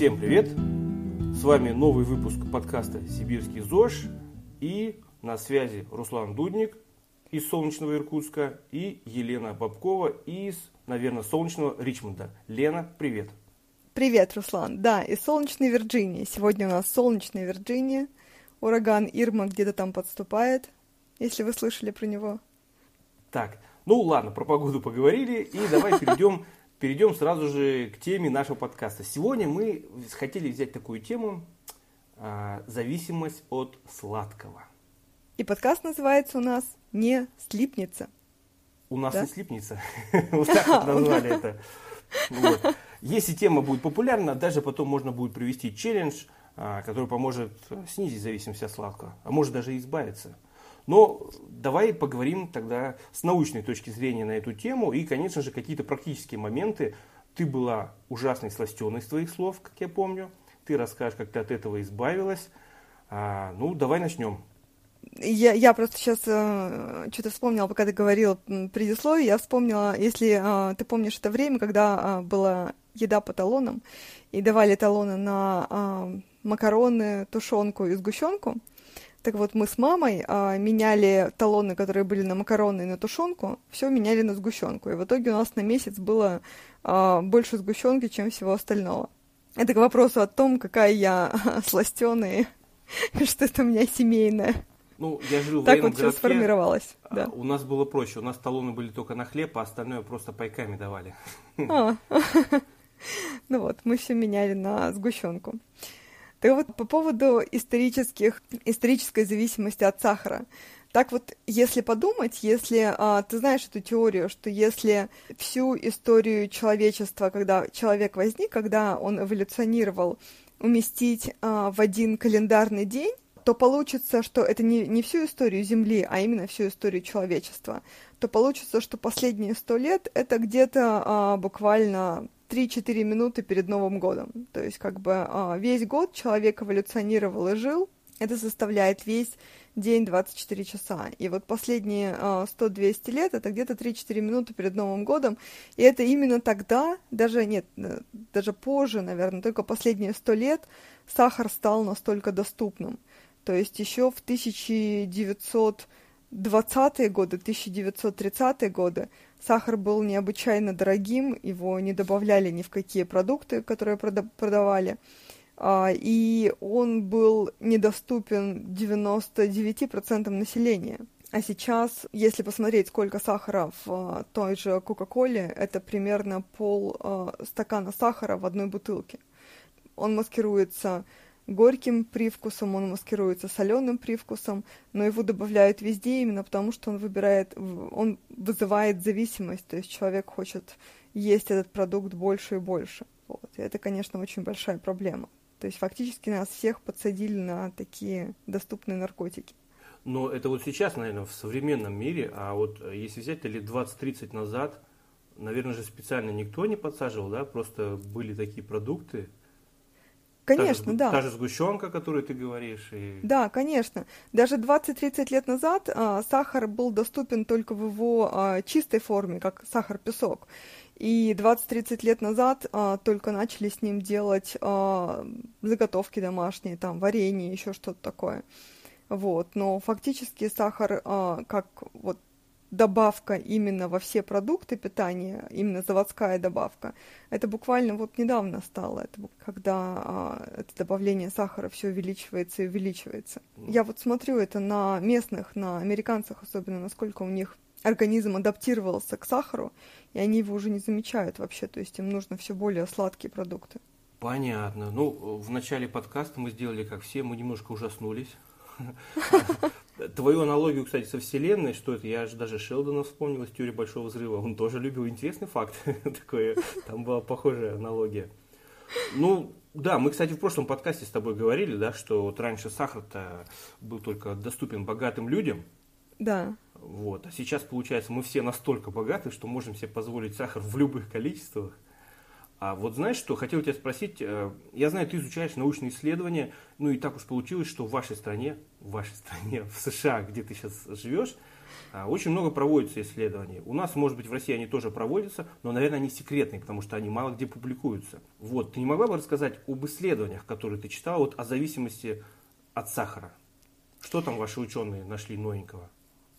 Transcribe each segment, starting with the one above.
Всем привет! С вами новый выпуск подкаста «Сибирский ЗОЖ» и на связи Руслан Дудник из солнечного Иркутска и Елена Бабкова из, наверное, солнечного Ричмонда. Лена, привет! Привет, Руслан! Да, из солнечной Вирджинии. Сегодня у нас солнечная Вирджиния. Ураган Ирма где-то там подступает, если вы слышали про него. Так, ну ладно, про погоду поговорили, и давай перейдем перейдем сразу же к теме нашего подкаста. Сегодня мы хотели взять такую тему а, зависимость от сладкого. И подкаст называется у нас «Не слипнется». У нас да? не слипнется. Вот так назвали это. Если тема будет популярна, даже потом можно будет провести челлендж, а, который поможет снизить зависимость от сладкого, а может даже избавиться. Но давай поговорим тогда с научной точки зрения на эту тему. И, конечно же, какие-то практические моменты. Ты была ужасной сластеной из твоих слов, как я помню. Ты расскажешь, как ты от этого избавилась. А, ну, давай начнем. Я, я просто сейчас э, что-то вспомнила, пока ты говорил предисловие, я вспомнила, если э, ты помнишь это время, когда э, была еда по талонам, и давали талоны на э, макароны, тушенку и сгущенку, так вот, мы с мамой а, меняли талоны, которые были на макароны и на тушенку, все меняли на сгущенку. И в итоге у нас на месяц было а, больше сгущенки, чем всего остального. Это к вопросу о том, какая я сластеная, что это у меня семейное. Ну, я жил так в вот все сформировалось. А, да. У нас было проще. У нас талоны были только на хлеб, а остальное просто пайками давали. А. Ну вот, мы все меняли на сгущенку. Так вот, по поводу исторических, исторической зависимости от сахара. Так вот, если подумать, если а, ты знаешь эту теорию, что если всю историю человечества, когда человек возник, когда он эволюционировал, уместить а, в один календарный день, то получится, что это не, не всю историю Земли, а именно всю историю человечества, то получится, что последние сто лет это где-то а, буквально 3-4 минуты перед Новым годом. То есть как бы а, весь год человек эволюционировал и жил, это составляет весь день 24 часа. И вот последние 100-200 а, лет это где-то 3-4 минуты перед Новым годом. И это именно тогда, даже нет, э, даже позже, наверное, только последние 100 лет сахар стал настолько доступным. То есть еще в 1920-е годы, 1930-е годы Сахар был необычайно дорогим, его не добавляли ни в какие продукты, которые продавали, а, и он был недоступен 99% населения. А сейчас, если посмотреть, сколько сахара в а, той же Кока-Коле, это примерно пол а, стакана сахара в одной бутылке. Он маскируется горьким привкусом, он маскируется соленым привкусом, но его добавляют везде именно потому, что он выбирает, он вызывает зависимость, то есть человек хочет есть этот продукт больше и больше. Вот. И это, конечно, очень большая проблема. То есть фактически нас всех подсадили на такие доступные наркотики. Но это вот сейчас, наверное, в современном мире, а вот э, если взять лет 20-30 назад, наверное же специально никто не подсаживал, да, просто были такие продукты, Конечно, та же, да. Та же сгущенка, о которой ты говоришь. И... Да, конечно. Даже 20-30 лет назад а, сахар был доступен только в его а, чистой форме, как сахар-песок. И 20-30 лет назад а, только начали с ним делать а, заготовки домашние, там, варенье, еще что-то такое. Вот. Но фактически сахар, а, как вот добавка именно во все продукты питания, именно заводская добавка, это буквально вот недавно стало, это когда а, это добавление сахара все увеличивается и увеличивается. Я вот смотрю это на местных, на американцах особенно, насколько у них организм адаптировался к сахару, и они его уже не замечают вообще, то есть им нужно все более сладкие продукты. Понятно. Ну, в начале подкаста мы сделали, как все, мы немножко ужаснулись. Твою аналогию, кстати, со Вселенной, что это, я же даже Шелдона вспомнил из теории Большого Взрыва, он тоже любил интересный факт, такое, там была похожая аналогия. Ну, да, мы, кстати, в прошлом подкасте с тобой говорили, да, что вот раньше сахар-то был только доступен богатым людям. Да. Вот, а сейчас, получается, мы все настолько богаты, что можем себе позволить сахар в любых количествах. А вот знаешь что, хотел тебя спросить, э, я знаю, ты изучаешь научные исследования, ну и так уж получилось, что в вашей стране, в вашей стране, в США, где ты сейчас живешь, а, очень много проводится исследований. У нас, может быть, в России они тоже проводятся, но, наверное, они секретные, потому что они мало где публикуются. Вот, ты не могла бы рассказать об исследованиях, которые ты читала, вот о зависимости от сахара? Что там ваши ученые нашли новенького?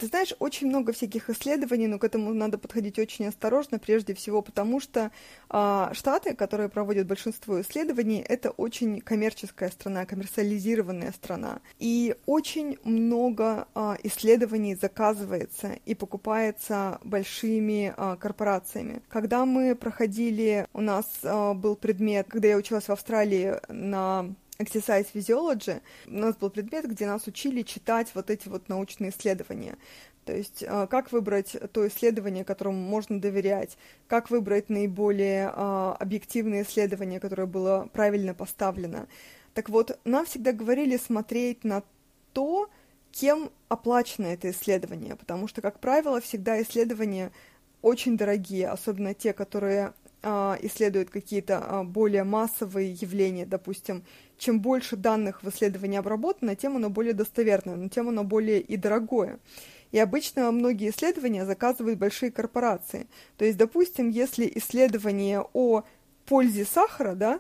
Ты знаешь, очень много всяких исследований, но к этому надо подходить очень осторожно, прежде всего потому, что а, Штаты, которые проводят большинство исследований, это очень коммерческая страна, коммерциализированная страна. И очень много а, исследований заказывается и покупается большими а, корпорациями. Когда мы проходили, у нас а, был предмет, когда я училась в Австралии на Exercise Physiology, у нас был предмет, где нас учили читать вот эти вот научные исследования. То есть э, как выбрать то исследование, которому можно доверять, как выбрать наиболее э, объективное исследование, которое было правильно поставлено. Так вот, нам всегда говорили смотреть на то, кем оплачено это исследование, потому что, как правило, всегда исследования очень дорогие, особенно те, которые а, исследуют какие-то а, более массовые явления, допустим, чем больше данных в исследовании обработано, тем оно более достоверное, но тем оно более и дорогое. И обычно многие исследования заказывают большие корпорации. То есть, допустим, если исследование о пользе сахара, да,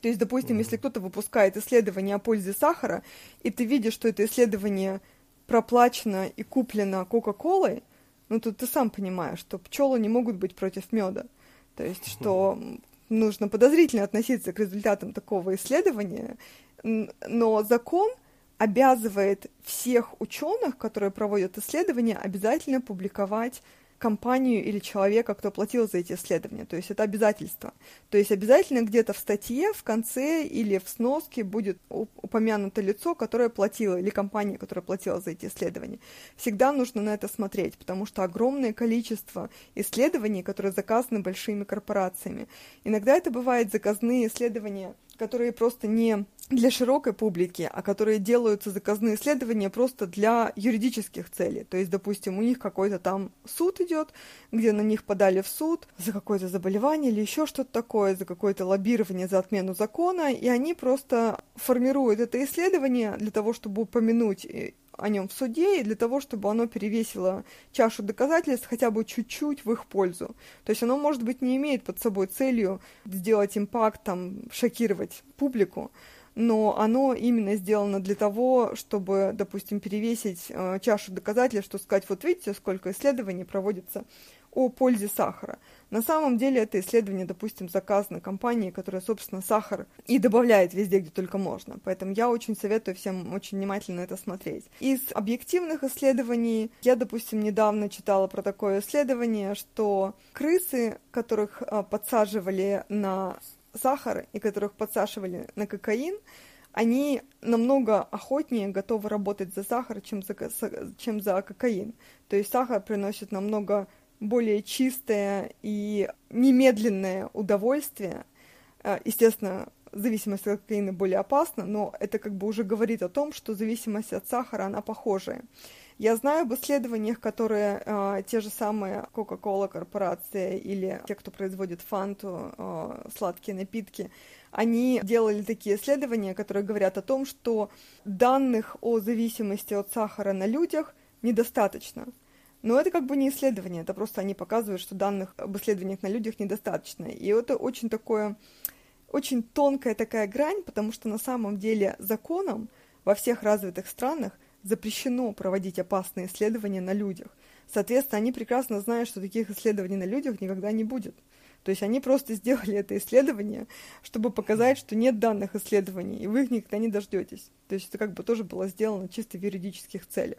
то есть, допустим, если кто-то выпускает исследование о пользе сахара, и ты видишь, что это исследование проплачено и куплено Кока-Колой, ну тут ты сам понимаешь, что пчелы не могут быть против меда. То есть, что нужно подозрительно относиться к результатам такого исследования, но закон обязывает всех ученых, которые проводят исследования, обязательно публиковать компанию или человека, кто платил за эти исследования. То есть это обязательство. То есть обязательно где-то в статье, в конце или в сноске будет упомянуто лицо, которое платило, или компания, которая платила за эти исследования. Всегда нужно на это смотреть, потому что огромное количество исследований, которые заказаны большими корпорациями. Иногда это бывают заказные исследования, которые просто не для широкой публики, а которые делаются заказные исследования просто для юридических целей. То есть, допустим, у них какой-то там суд идет, где на них подали в суд за какое-то заболевание или еще что-то такое, за какое-то лоббирование за отмену закона, и они просто формируют это исследование для того, чтобы упомянуть о нем в суде и для того, чтобы оно перевесило чашу доказательств хотя бы чуть-чуть в их пользу. То есть оно, может быть, не имеет под собой целью сделать импакт, там, шокировать публику, но оно именно сделано для того, чтобы, допустим, перевесить э, чашу доказательств, что сказать, вот видите, сколько исследований проводится о пользе сахара. На самом деле это исследование, допустим, заказано компанией, которая, собственно, сахар и добавляет везде, где только можно. Поэтому я очень советую всем очень внимательно это смотреть. Из объективных исследований я, допустим, недавно читала про такое исследование, что крысы, которых э, подсаживали на сахар и которых подсаживали на кокаин, они намного охотнее готовы работать за сахар, чем за, чем за кокаин. То есть сахар приносит намного более чистое и немедленное удовольствие. Э, естественно, зависимость от кокаина более опасна, но это как бы уже говорит о том, что зависимость от сахара, она похожая. Я знаю об исследованиях, которые э, те же самые Coca-Cola корпорация или те, кто производит фанту, э, сладкие напитки, они делали такие исследования, которые говорят о том, что данных о зависимости от сахара на людях недостаточно. Но это как бы не исследование, это просто они показывают, что данных об исследованиях на людях недостаточно. И это очень такое, очень тонкая такая грань, потому что на самом деле законом во всех развитых странах запрещено проводить опасные исследования на людях. Соответственно, они прекрасно знают, что таких исследований на людях никогда не будет. То есть они просто сделали это исследование, чтобы показать, что нет данных исследований, и вы их никогда не дождетесь. То есть это как бы тоже было сделано чисто в юридических целях.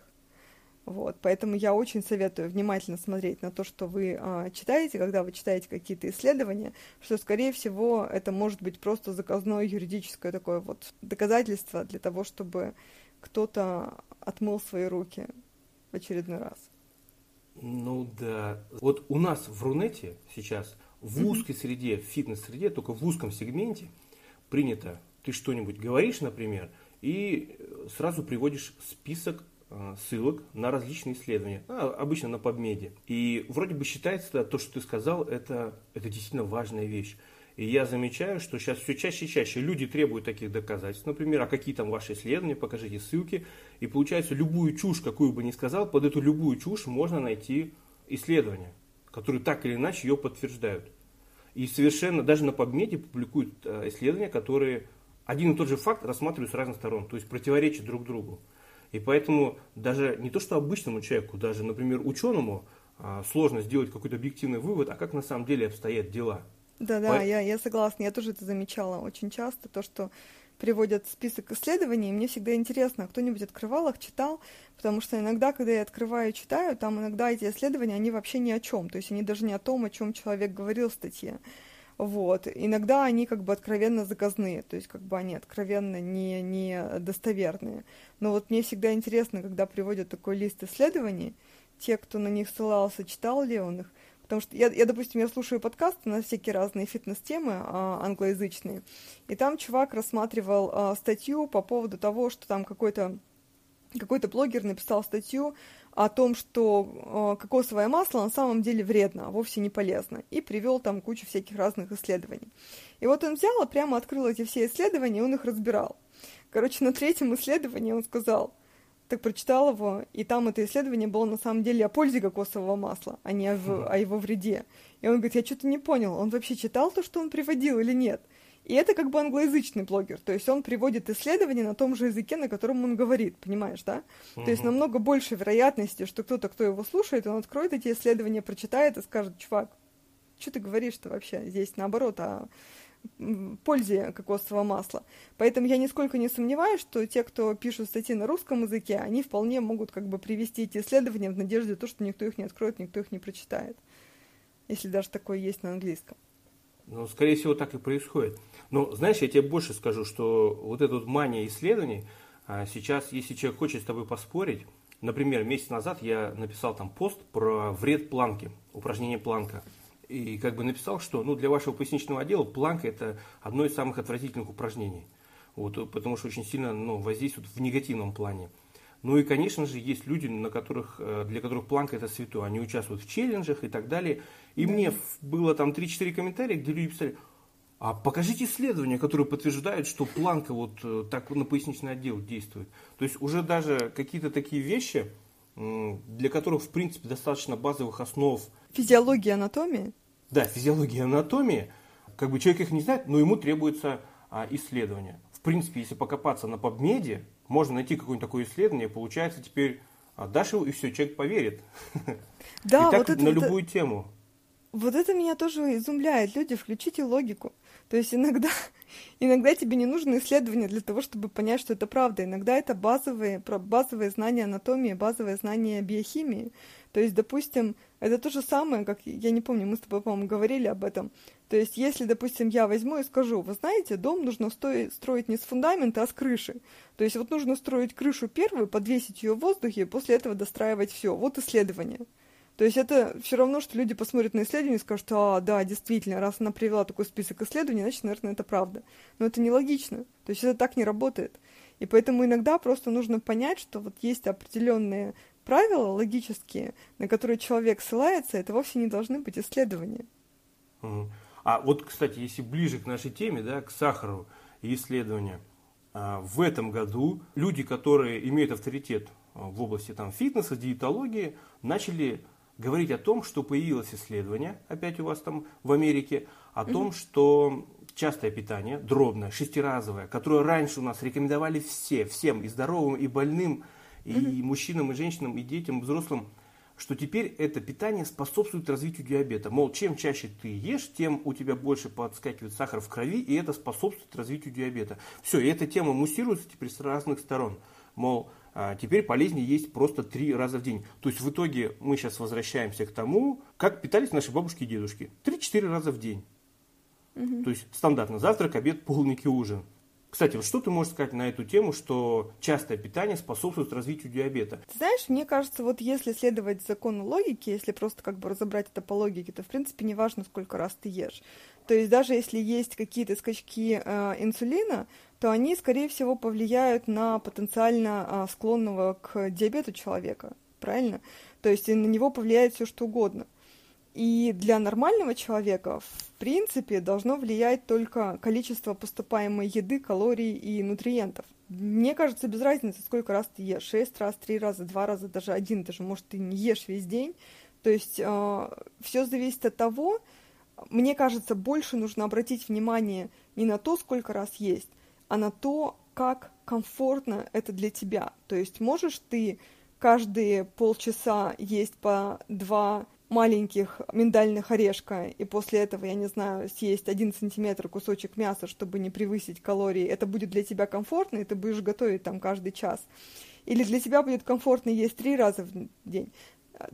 Вот, поэтому я очень советую внимательно смотреть на то, что вы а, читаете, когда вы читаете какие-то исследования, что, скорее всего, это может быть просто заказное юридическое такое вот доказательство для того, чтобы кто-то отмыл свои руки в очередной раз. Ну да. Вот у нас в Рунете сейчас в узкой среде, в фитнес-среде, только в узком сегменте принято, ты что-нибудь говоришь, например, и сразу приводишь список э, ссылок на различные исследования, а, обычно на PubMed. И вроде бы считается, то, что ты сказал, это, это действительно важная вещь. И я замечаю, что сейчас все чаще и чаще люди требуют таких доказательств. Например, а какие там ваши исследования, покажите ссылки. И получается, любую чушь, какую бы ни сказал, под эту любую чушь можно найти исследования, которые так или иначе ее подтверждают. И совершенно, даже на PubMed публикуют э, исследования, которые один и тот же факт рассматривают с разных сторон, то есть противоречат друг другу. И поэтому даже не то, что обычному человеку, даже, например, ученому а, сложно сделать какой-то объективный вывод, а как на самом деле обстоят дела. Да-да, По... я, я согласна. Я тоже это замечала очень часто, то, что приводят список исследований, и мне всегда интересно, а кто-нибудь открывал их, читал, потому что иногда, когда я открываю и читаю, там иногда эти исследования, они вообще ни о чем, то есть они даже не о том, о чем человек говорил в статье. Вот. Иногда они как бы откровенно заказные, то есть как бы они откровенно не, не достоверные. Но вот мне всегда интересно, когда приводят такой лист исследований, те, кто на них ссылался, читал ли он их, Потому что я, я, допустим, я слушаю подкасты на всякие разные фитнес-темы а, англоязычные, и там чувак рассматривал а, статью по поводу того, что там какой-то какой-то блогер написал статью о том, что э, кокосовое масло на самом деле вредно, а вовсе не полезно, и привел там кучу всяких разных исследований. И вот он взял и прямо открыл эти все исследования, и он их разбирал. Короче, на третьем исследовании он сказал, так прочитал его, и там это исследование было на самом деле о пользе кокосового масла, а не о, о его вреде. И он говорит, я что-то не понял, он вообще читал то, что он приводил или нет? И это как бы англоязычный блогер, то есть он приводит исследования на том же языке, на котором он говорит, понимаешь, да? Угу. То есть намного больше вероятности, что кто-то, кто его слушает, он откроет эти исследования, прочитает и скажет, чувак, что ты говоришь-то вообще? Здесь наоборот, а пользе кокосового масла. Поэтому я нисколько не сомневаюсь, что те, кто пишут статьи на русском языке, они вполне могут как бы привести эти исследования в надежде, то, что никто их не откроет, никто их не прочитает. Если даже такое есть на английском. Ну, скорее всего, так и происходит. Но, знаешь, я тебе больше скажу, что вот эта вот мания исследований, а, сейчас, если человек хочет с тобой поспорить, например, месяц назад я написал там пост про вред планки, упражнение планка. И как бы написал, что ну, для вашего поясничного отдела планка это одно из самых отвратительных упражнений. Вот, потому что очень сильно ну, воздействует в негативном плане. Ну и, конечно же, есть люди, на которых, э, для которых планка это святое. Они участвуют в челленджах и так далее. И да. мне было там 3-4 комментария, где люди писали, а покажите исследования, которые подтверждают, что планка вот э, так на поясничный отдел действует. То есть уже даже какие-то такие вещи, для которых, в принципе, достаточно базовых основ. Физиология анатомии? Да, физиология анатомии. Как бы человек их не знает, но ему требуется а, исследование. В принципе, если покопаться на PubMed, можно найти какое-нибудь такое исследование, получается теперь а, дашь его, и все, человек поверит. Да, и так вот это, на любую это, тему. Вот это меня тоже изумляет. Люди, включите логику. То есть иногда, иногда тебе не нужно исследование для того, чтобы понять, что это правда. Иногда это базовые, базовые знания анатомии, базовые знания биохимии. То есть, допустим, это то же самое, как, я не помню, мы с тобой, по-моему, говорили об этом. То есть, если, допустим, я возьму и скажу, вы знаете, дом нужно строить, строить не с фундамента, а с крыши. То есть, вот нужно строить крышу первую, подвесить ее в воздухе, и после этого достраивать все. Вот исследование. То есть это все равно, что люди посмотрят на исследование и скажут, а, да, действительно, раз она привела такой список исследований, значит, наверное, это правда. Но это нелогично. То есть это так не работает. И поэтому иногда просто нужно понять, что вот есть определенные правила логические, на которые человек ссылается, это вовсе не должны быть исследования. А вот, кстати, если ближе к нашей теме, да, к сахару и исследования, а, в этом году люди, которые имеют авторитет а, в области там, фитнеса, диетологии, начали говорить о том, что появилось исследование, опять у вас там в Америке, о том, что частое питание, дробное, шестиразовое, которое раньше у нас рекомендовали все, всем, и здоровым, и больным, и mm мужчинам, и женщинам, и детям, и взрослым, что теперь это питание способствует развитию диабета. Мол, чем чаще ты ешь, тем у тебя больше подскакивает сахар в крови, и это способствует развитию диабета. Все, и эта тема муссируется теперь с разных сторон. Мол, теперь полезнее есть просто три раза в день. То есть в итоге мы сейчас возвращаемся к тому, как питались наши бабушки и дедушки. Три-четыре раза в день. Угу. То есть стандартно завтрак, обед, полник и ужин. Кстати, вот что ты можешь сказать на эту тему, что частое питание способствует развитию диабета? Ты знаешь, мне кажется, вот если следовать закону логики, если просто как бы разобрать это по логике, то в принципе не важно, сколько раз ты ешь. То есть даже если есть какие-то скачки э, инсулина, то они, скорее всего, повлияют на потенциально а, склонного к диабету человека, правильно? То есть на него повлияет все что угодно. И для нормального человека, в принципе, должно влиять только количество поступаемой еды, калорий и нутриентов. Мне кажется, без разницы, сколько раз ты ешь. Шесть раз, три раза, два раза, даже один, даже, может, ты не ешь весь день. То есть э, все зависит от того, мне кажется, больше нужно обратить внимание не на то, сколько раз есть, а на то, как комфортно это для тебя. То есть можешь ты каждые полчаса есть по два маленьких миндальных орешка, и после этого, я не знаю, съесть один сантиметр кусочек мяса, чтобы не превысить калории, это будет для тебя комфортно, и ты будешь готовить там каждый час. Или для тебя будет комфортно есть три раза в день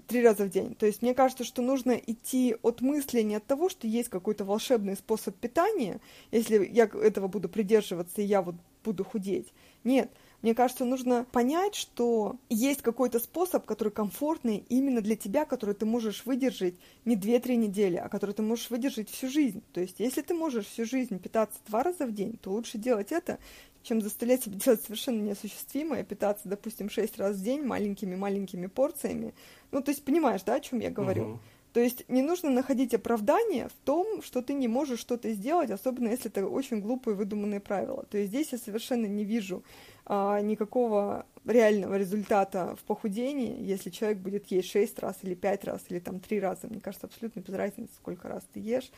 три раза в день. То есть мне кажется, что нужно идти от мысли не от того, что есть какой-то волшебный способ питания, если я этого буду придерживаться, и я вот буду худеть. Нет, мне кажется, нужно понять, что есть какой-то способ, который комфортный именно для тебя, который ты можешь выдержать не 2-3 недели, а который ты можешь выдержать всю жизнь. То есть, если ты можешь всю жизнь питаться два раза в день, то лучше делать это, чем заставлять себя делать совершенно неосуществимое, питаться, допустим, шесть раз в день маленькими-маленькими порциями. Ну, то есть, понимаешь, да, о чем я говорю? Угу. То есть не нужно находить оправдание в том, что ты не можешь что-то сделать, особенно если это очень глупые выдуманные правила. То есть здесь я совершенно не вижу а, никакого реального результата в похудении, если человек будет есть шесть раз или пять раз или там три раза. Мне кажется, абсолютно без разницы, сколько раз ты ешь.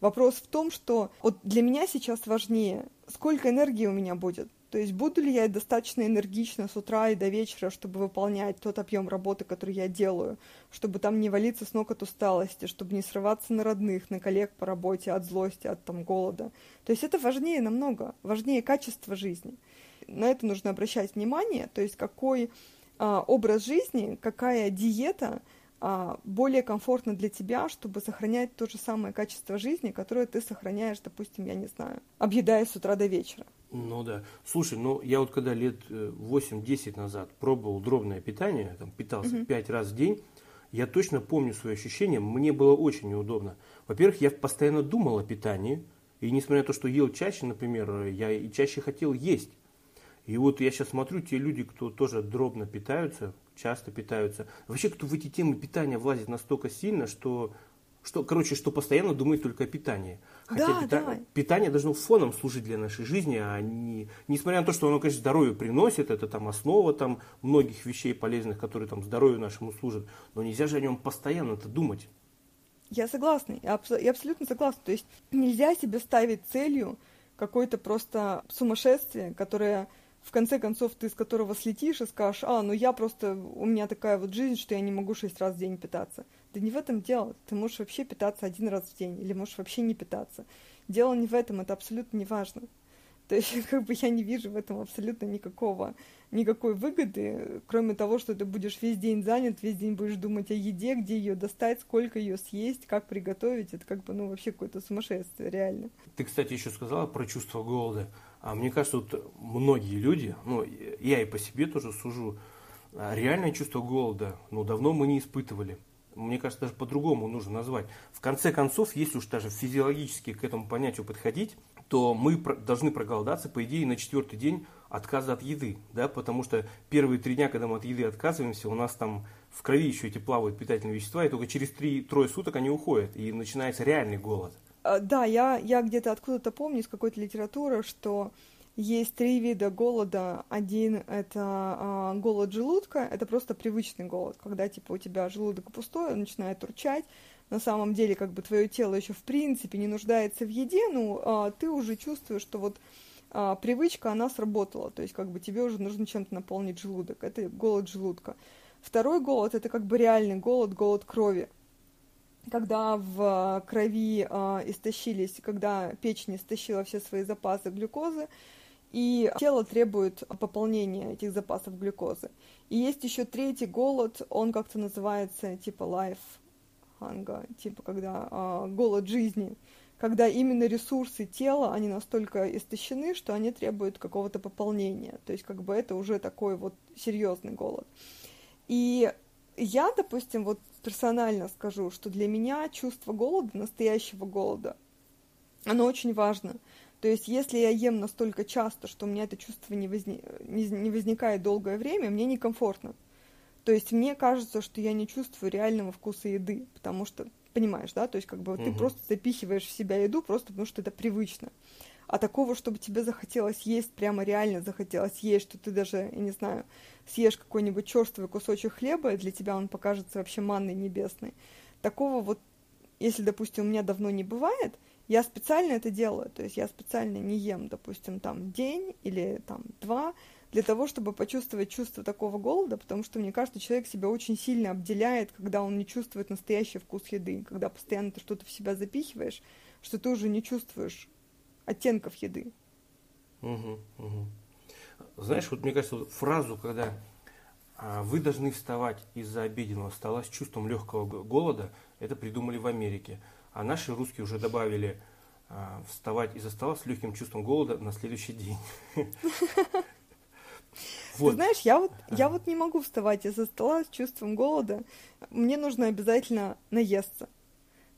Вопрос в том, что вот для меня сейчас важнее, сколько энергии у меня будет. То есть буду ли я достаточно энергично с утра и до вечера, чтобы выполнять тот объем работы, который я делаю, чтобы там не валиться с ног от усталости, чтобы не срываться на родных, на коллег по работе от злости, от там голода. То есть это важнее намного, важнее качество жизни. На это нужно обращать внимание, то есть какой а, образ жизни, какая диета – а, более комфортно для тебя, чтобы сохранять то же самое качество жизни, которое ты сохраняешь, допустим, я не знаю, объедая с утра до вечера. Ну да. Слушай, ну я вот когда лет 8-10 э, назад пробовал дробное питание, там питался угу. 5 раз в день, я точно помню свои ощущения, мне было очень неудобно. Во-первых, я постоянно думал о питании, и несмотря на то, что ел чаще, например, я и чаще хотел есть. И вот я сейчас смотрю, те люди, кто тоже дробно питаются, часто питаются, вообще кто в эти темы питания влазит настолько сильно, что, что короче, что постоянно думает только о питании. Хотя да, пита... да. питание должно фоном служить для нашей жизни, а не, несмотря на то, что оно, конечно, здоровье приносит, это там основа там, многих вещей полезных, которые там здоровью нашему служат, но нельзя же о нем постоянно это думать. Я согласна, я, абс- я абсолютно согласна. То есть нельзя себе ставить целью какое-то просто сумасшествие, которое в конце концов ты с которого слетишь и скажешь, а, ну я просто, у меня такая вот жизнь, что я не могу шесть раз в день питаться. Да не в этом дело. Ты можешь вообще питаться один раз в день или можешь вообще не питаться. Дело не в этом, это абсолютно не важно. То есть, как бы я не вижу в этом абсолютно никакого, никакой выгоды, кроме того, что ты будешь весь день занят, весь день будешь думать о еде, где ее достать, сколько ее съесть, как приготовить. Это как бы, ну, вообще какое-то сумасшествие, реально. Ты, кстати, еще сказала про чувство голода. А мне кажется, вот многие люди, ну, я и по себе тоже сужу, а, реальное чувство голода, ну, давно мы не испытывали. Мне кажется, даже по-другому нужно назвать. В конце концов, если уж даже физиологически к этому понятию подходить, то мы должны проголодаться, по идее, на четвертый день отказа от еды, да, потому что первые три дня, когда мы от еды отказываемся, у нас там в крови еще эти плавают питательные вещества, и только через три-трое суток они уходят, и начинается реальный голод. А, да, я, я где-то откуда-то помню из какой-то литературы, что есть три вида голода. Один — это а, голод желудка, это просто привычный голод, когда типа у тебя желудок пустой, он начинает урчать, на самом деле как бы твое тело еще в принципе не нуждается в еде, ну а, ты уже чувствуешь, что вот а, привычка, она сработала, то есть как бы тебе уже нужно чем-то наполнить желудок, это голод желудка. Второй голод — это как бы реальный голод, голод крови, когда в крови э, истощились, когда печень истощила все свои запасы глюкозы, и тело требует пополнения этих запасов глюкозы. И есть еще третий голод, он как-то называется типа life hunger, типа когда э, голод жизни, когда именно ресурсы тела, они настолько истощены, что они требуют какого-то пополнения. То есть как бы это уже такой вот серьезный голод. И я, допустим, вот персонально скажу, что для меня чувство голода, настоящего голода, оно очень важно. То есть, если я ем настолько часто, что у меня это чувство не, возни... не возникает долгое время, мне некомфортно. То есть, мне кажется, что я не чувствую реального вкуса еды, потому что Понимаешь, да? То есть, как бы угу. ты просто запихиваешь в себя еду просто потому, что это привычно. А такого, чтобы тебе захотелось есть, прямо реально захотелось есть, что ты даже, я не знаю, съешь какой-нибудь черствый кусочек хлеба, и для тебя он покажется вообще манной небесной. Такого вот, если, допустим, у меня давно не бывает, я специально это делаю, то есть я специально не ем, допустим, там день или там два, для того, чтобы почувствовать чувство такого голода, потому что, мне кажется, человек себя очень сильно обделяет, когда он не чувствует настоящий вкус еды, когда постоянно ты что-то в себя запихиваешь, что ты уже не чувствуешь оттенков еды. Угу, угу. Знаешь, вот мне кажется, вот фразу, когда а, вы должны вставать из-за обеденного стола с чувством легкого голода, это придумали в Америке. А наши русские уже добавили а, вставать из-за стола с легким чувством голода на следующий день. Вот. Ты знаешь, я вот, я вот не могу вставать из-за стола с чувством голода. Мне нужно обязательно наесться.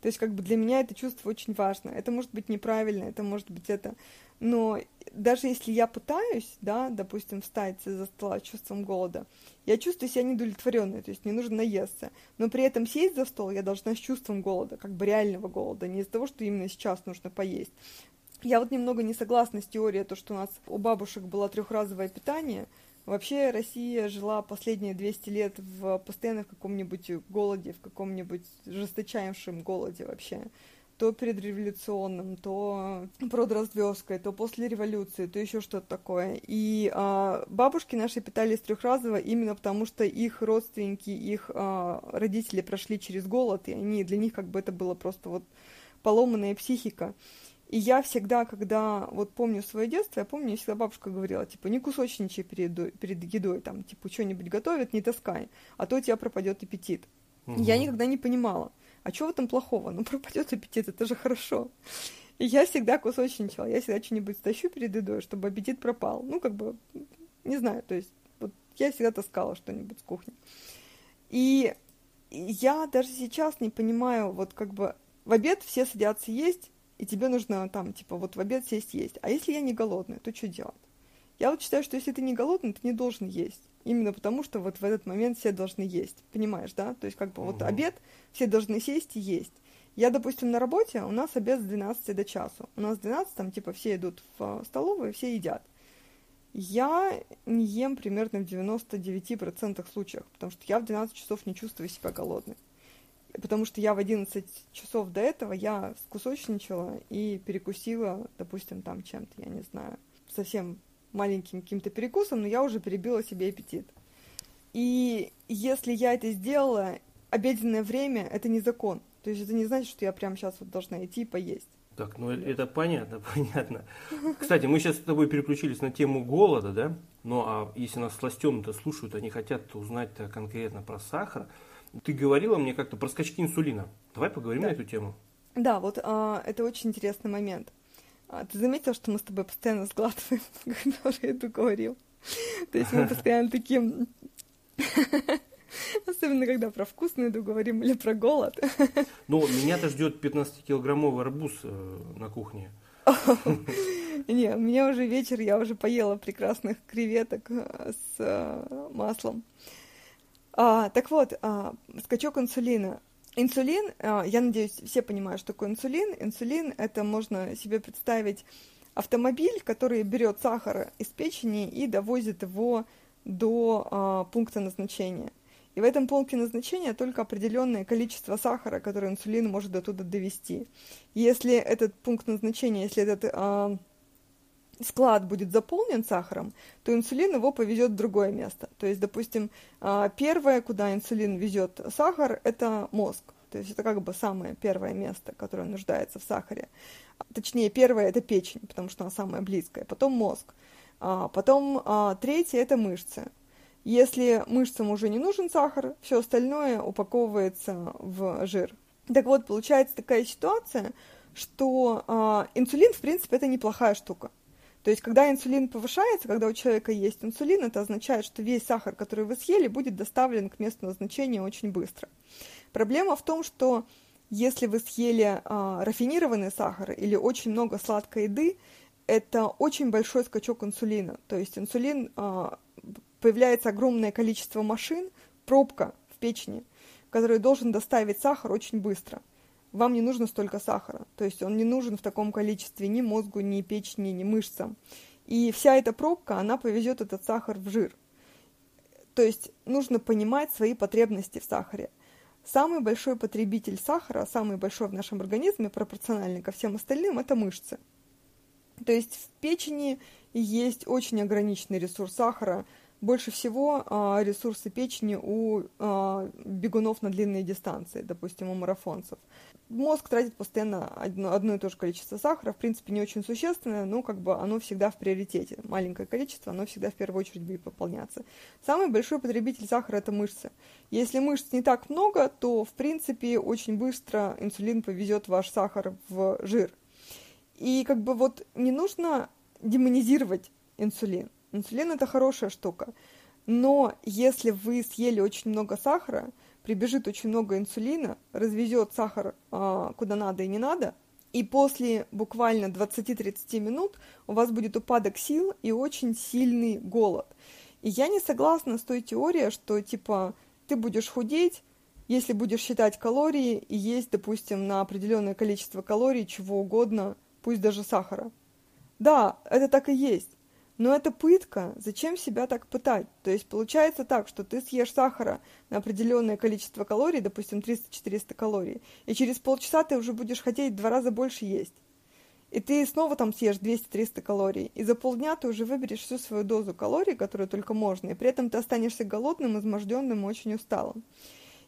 То есть, как бы для меня это чувство очень важно. Это может быть неправильно, это может быть это. Но даже если я пытаюсь, да, допустим, встать из-за стола чувством голода, я чувствую себя недовлетворенной, то есть мне нужно наесться. Но при этом сесть за стол я должна с чувством голода, как бы реального голода, не из-за того, что именно сейчас нужно поесть. Я вот немного не согласна с теорией, то, что у нас у бабушек было трехразовое питание. Вообще Россия жила последние 200 лет в постоянно в каком-нибудь голоде, в каком-нибудь жесточайшем голоде вообще. То предреволюционном, то продразверсткой, то после революции, то еще что-то такое. И а, бабушки наши питались трехразово именно потому, что их родственники, их а, родители прошли через голод, и они для них как бы это было просто вот поломанная психика. И я всегда, когда вот помню свое детство, я помню, всегда бабушка говорила, типа, не кусочничай перед, перед едой, там, типа, что-нибудь готовят, не таскай, а то у тебя пропадет аппетит. Угу. Я никогда не понимала, а что в этом плохого? Ну, пропадет аппетит, это же хорошо. И я всегда кусочничала, я всегда что-нибудь стащу перед едой, чтобы аппетит пропал. Ну, как бы, не знаю, то есть, вот я всегда таскала что-нибудь с кухни. И я даже сейчас не понимаю, вот как бы в обед все садятся есть, и тебе нужно там, типа, вот в обед сесть есть. А если я не голодная, то что делать? Я вот считаю, что если ты не голодный, ты не должен есть. Именно потому, что вот в этот момент все должны есть. Понимаешь, да? То есть, как бы угу. вот обед, все должны сесть и есть. Я, допустим, на работе, у нас обед с 12 до часу. У нас с 12, там, типа, все идут в столовую, все едят. Я не ем примерно в 99% случаев, потому что я в 12 часов не чувствую себя голодной потому что я в 11 часов до этого я скусочничала и перекусила, допустим, там чем-то, я не знаю, совсем маленьким каким-то перекусом, но я уже перебила себе аппетит. И если я это сделала, обеденное время — это не закон. То есть это не значит, что я прямо сейчас вот должна идти и поесть. Так, ну это понятно, понятно. Кстати, мы сейчас с тобой переключились на тему голода, да? Ну а если нас сластены-то слушают, они хотят узнать конкретно про сахар. Ты говорила мне как-то про скачки инсулина. Давай поговорим да. на эту тему. Да, вот а, это очень интересный момент. А, ты заметил, что мы с тобой постоянно сглатываем, когда уже это говорил? То есть мы постоянно таким... Особенно, когда про вкусную еду говорим или про голод. Ну, меня-то ждет 15-килограммовый арбуз э, на кухне. Не, у меня уже вечер, я уже поела прекрасных креветок э, с э, маслом. А, так вот, а, скачок инсулина. Инсулин, а, я надеюсь, все понимают, что такое инсулин. Инсулин это можно себе представить автомобиль, который берет сахар из печени и довозит его до а, пункта назначения. И в этом пункте назначения только определенное количество сахара, которое инсулин может до туда довести. Если этот пункт назначения, если этот а, склад будет заполнен сахаром, то инсулин его повезет в другое место. То есть, допустим, а, первое, куда инсулин везет сахар, это мозг. То есть это как бы самое первое место, которое нуждается в сахаре. Точнее, первое это печень, потому что она самая близкая. Потом мозг. А, потом а, третье это мышцы. Если мышцам уже не нужен сахар, все остальное упаковывается в жир. Так вот, получается такая ситуация, что инсулин, в принципе, это неплохая штука. То есть, когда инсулин повышается, когда у человека есть инсулин, это означает, что весь сахар, который вы съели, будет доставлен к месту назначения очень быстро. Проблема в том, что если вы съели а, рафинированный сахар или очень много сладкой еды, это очень большой скачок инсулина. То есть инсулин, а, появляется огромное количество машин, пробка в печени, который должен доставить сахар очень быстро. Вам не нужно столько сахара. То есть он не нужен в таком количестве ни мозгу, ни печени, ни мышцам. И вся эта пробка, она повезет этот сахар в жир. То есть нужно понимать свои потребности в сахаре. Самый большой потребитель сахара, самый большой в нашем организме, пропорциональный ко всем остальным, это мышцы. То есть в печени есть очень ограниченный ресурс сахара. Больше всего а, ресурсы печени у а, бегунов на длинные дистанции, допустим, у марафонцев. Мозг тратит постоянно одно, одно и то же количество сахара, в принципе, не очень существенное, но как бы оно всегда в приоритете. Маленькое количество, оно всегда в первую очередь будет пополняться. Самый большой потребитель сахара – это мышцы. Если мышц не так много, то, в принципе, очень быстро инсулин повезет ваш сахар в жир. И как бы вот не нужно демонизировать инсулин. Инсулин – это хорошая штука. Но если вы съели очень много сахара – прибежит очень много инсулина, развезет сахар а, куда надо и не надо, и после буквально 20-30 минут у вас будет упадок сил и очень сильный голод. И я не согласна с той теорией, что типа ты будешь худеть, если будешь считать калории и есть, допустим, на определенное количество калорий чего угодно, пусть даже сахара. Да, это так и есть. Но это пытка. Зачем себя так пытать? То есть получается так, что ты съешь сахара на определенное количество калорий, допустим, 300-400 калорий, и через полчаса ты уже будешь хотеть в два раза больше есть. И ты снова там съешь 200-300 калорий, и за полдня ты уже выберешь всю свою дозу калорий, которую только можно, и при этом ты останешься голодным, изможденным, очень усталым.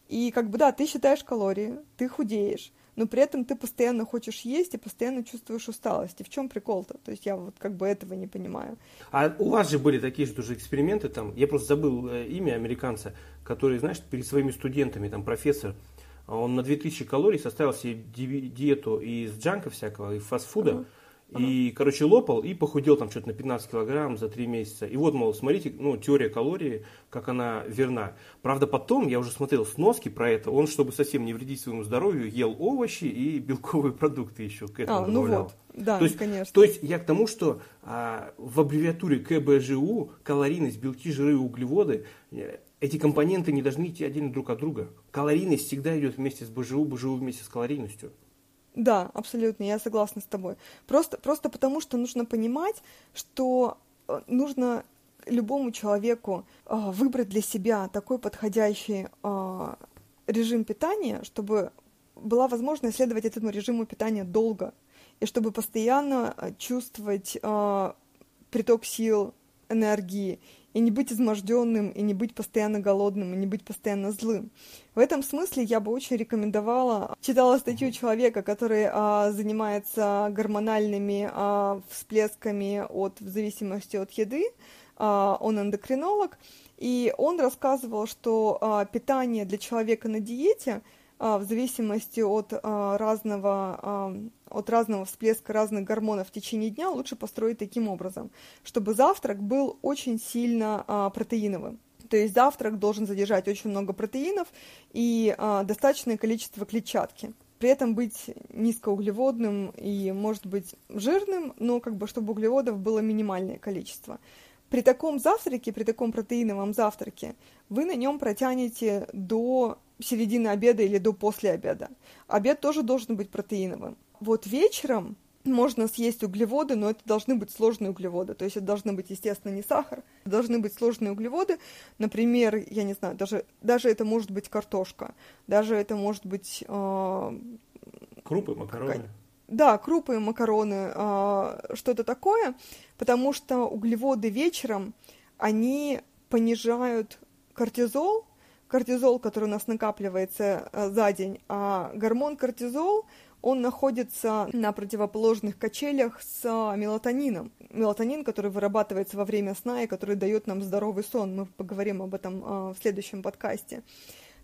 И как бы да, ты считаешь калории, ты худеешь, но при этом ты постоянно хочешь есть и постоянно чувствуешь усталость. И в чем прикол-то? То есть я вот как бы этого не понимаю. А у вас же были такие же тоже эксперименты там, я просто забыл э, имя американца, который, знаешь, перед своими студентами, там профессор, он на 2000 калорий составил себе диету из джанка всякого, и фастфуда, uh-huh. И, короче, лопал и похудел там что-то на 15 килограмм за 3 месяца. И вот, мол, смотрите, ну, теория калорий, как она верна. Правда, потом я уже смотрел сноски про это. Он, чтобы совсем не вредить своему здоровью, ел овощи и белковые продукты еще к этому а, ну вот, да, то есть, конечно. То есть я к тому, что а, в аббревиатуре КБЖУ калорийность, белки, жиры углеводы э, эти компоненты не должны идти отдельно друг от друга. Калорийность всегда идет вместе с БЖУ, БЖУ вместе с калорийностью. Да, абсолютно, я согласна с тобой. Просто, просто потому, что нужно понимать, что э, нужно любому человеку э, выбрать для себя такой подходящий э, режим питания, чтобы была возможность следовать этому режиму питания долго, и чтобы постоянно э, чувствовать э, приток сил, энергии, и не быть изможденным, и не быть постоянно голодным, и не быть постоянно злым. В этом смысле я бы очень рекомендовала, читала статью человека, который а, занимается гормональными а, всплесками от, в зависимости от еды, а, он эндокринолог, и он рассказывал, что а, питание для человека на диете – в зависимости от а, разного, а, от разного всплеска разных гормонов в течение дня лучше построить таким образом, чтобы завтрак был очень сильно протеиновым. То есть завтрак должен задержать очень много протеинов и достаточное количество клетчатки. При этом быть низкоуглеводным и, может быть, жирным, но как бы чтобы углеводов было минимальное количество. При таком завтраке, при таком протеиновом завтраке, вы на нем протянете до середины обеда или до после обеда. Обед тоже должен быть протеиновым. Вот вечером можно съесть углеводы, но это должны быть сложные углеводы. То есть это должны быть, естественно, не сахар, должны быть сложные углеводы. Например, я не знаю, даже, даже это может быть картошка, даже это может быть... Э, крупы, макароны. Да, крупы, макароны, э, что-то такое, потому что углеводы вечером, они понижают кортизол, кортизол, который у нас накапливается э, за день, а гормон кортизол, он находится на противоположных качелях с мелатонином. Мелатонин, который вырабатывается во время сна и который дает нам здоровый сон. Мы поговорим об этом э, в следующем подкасте.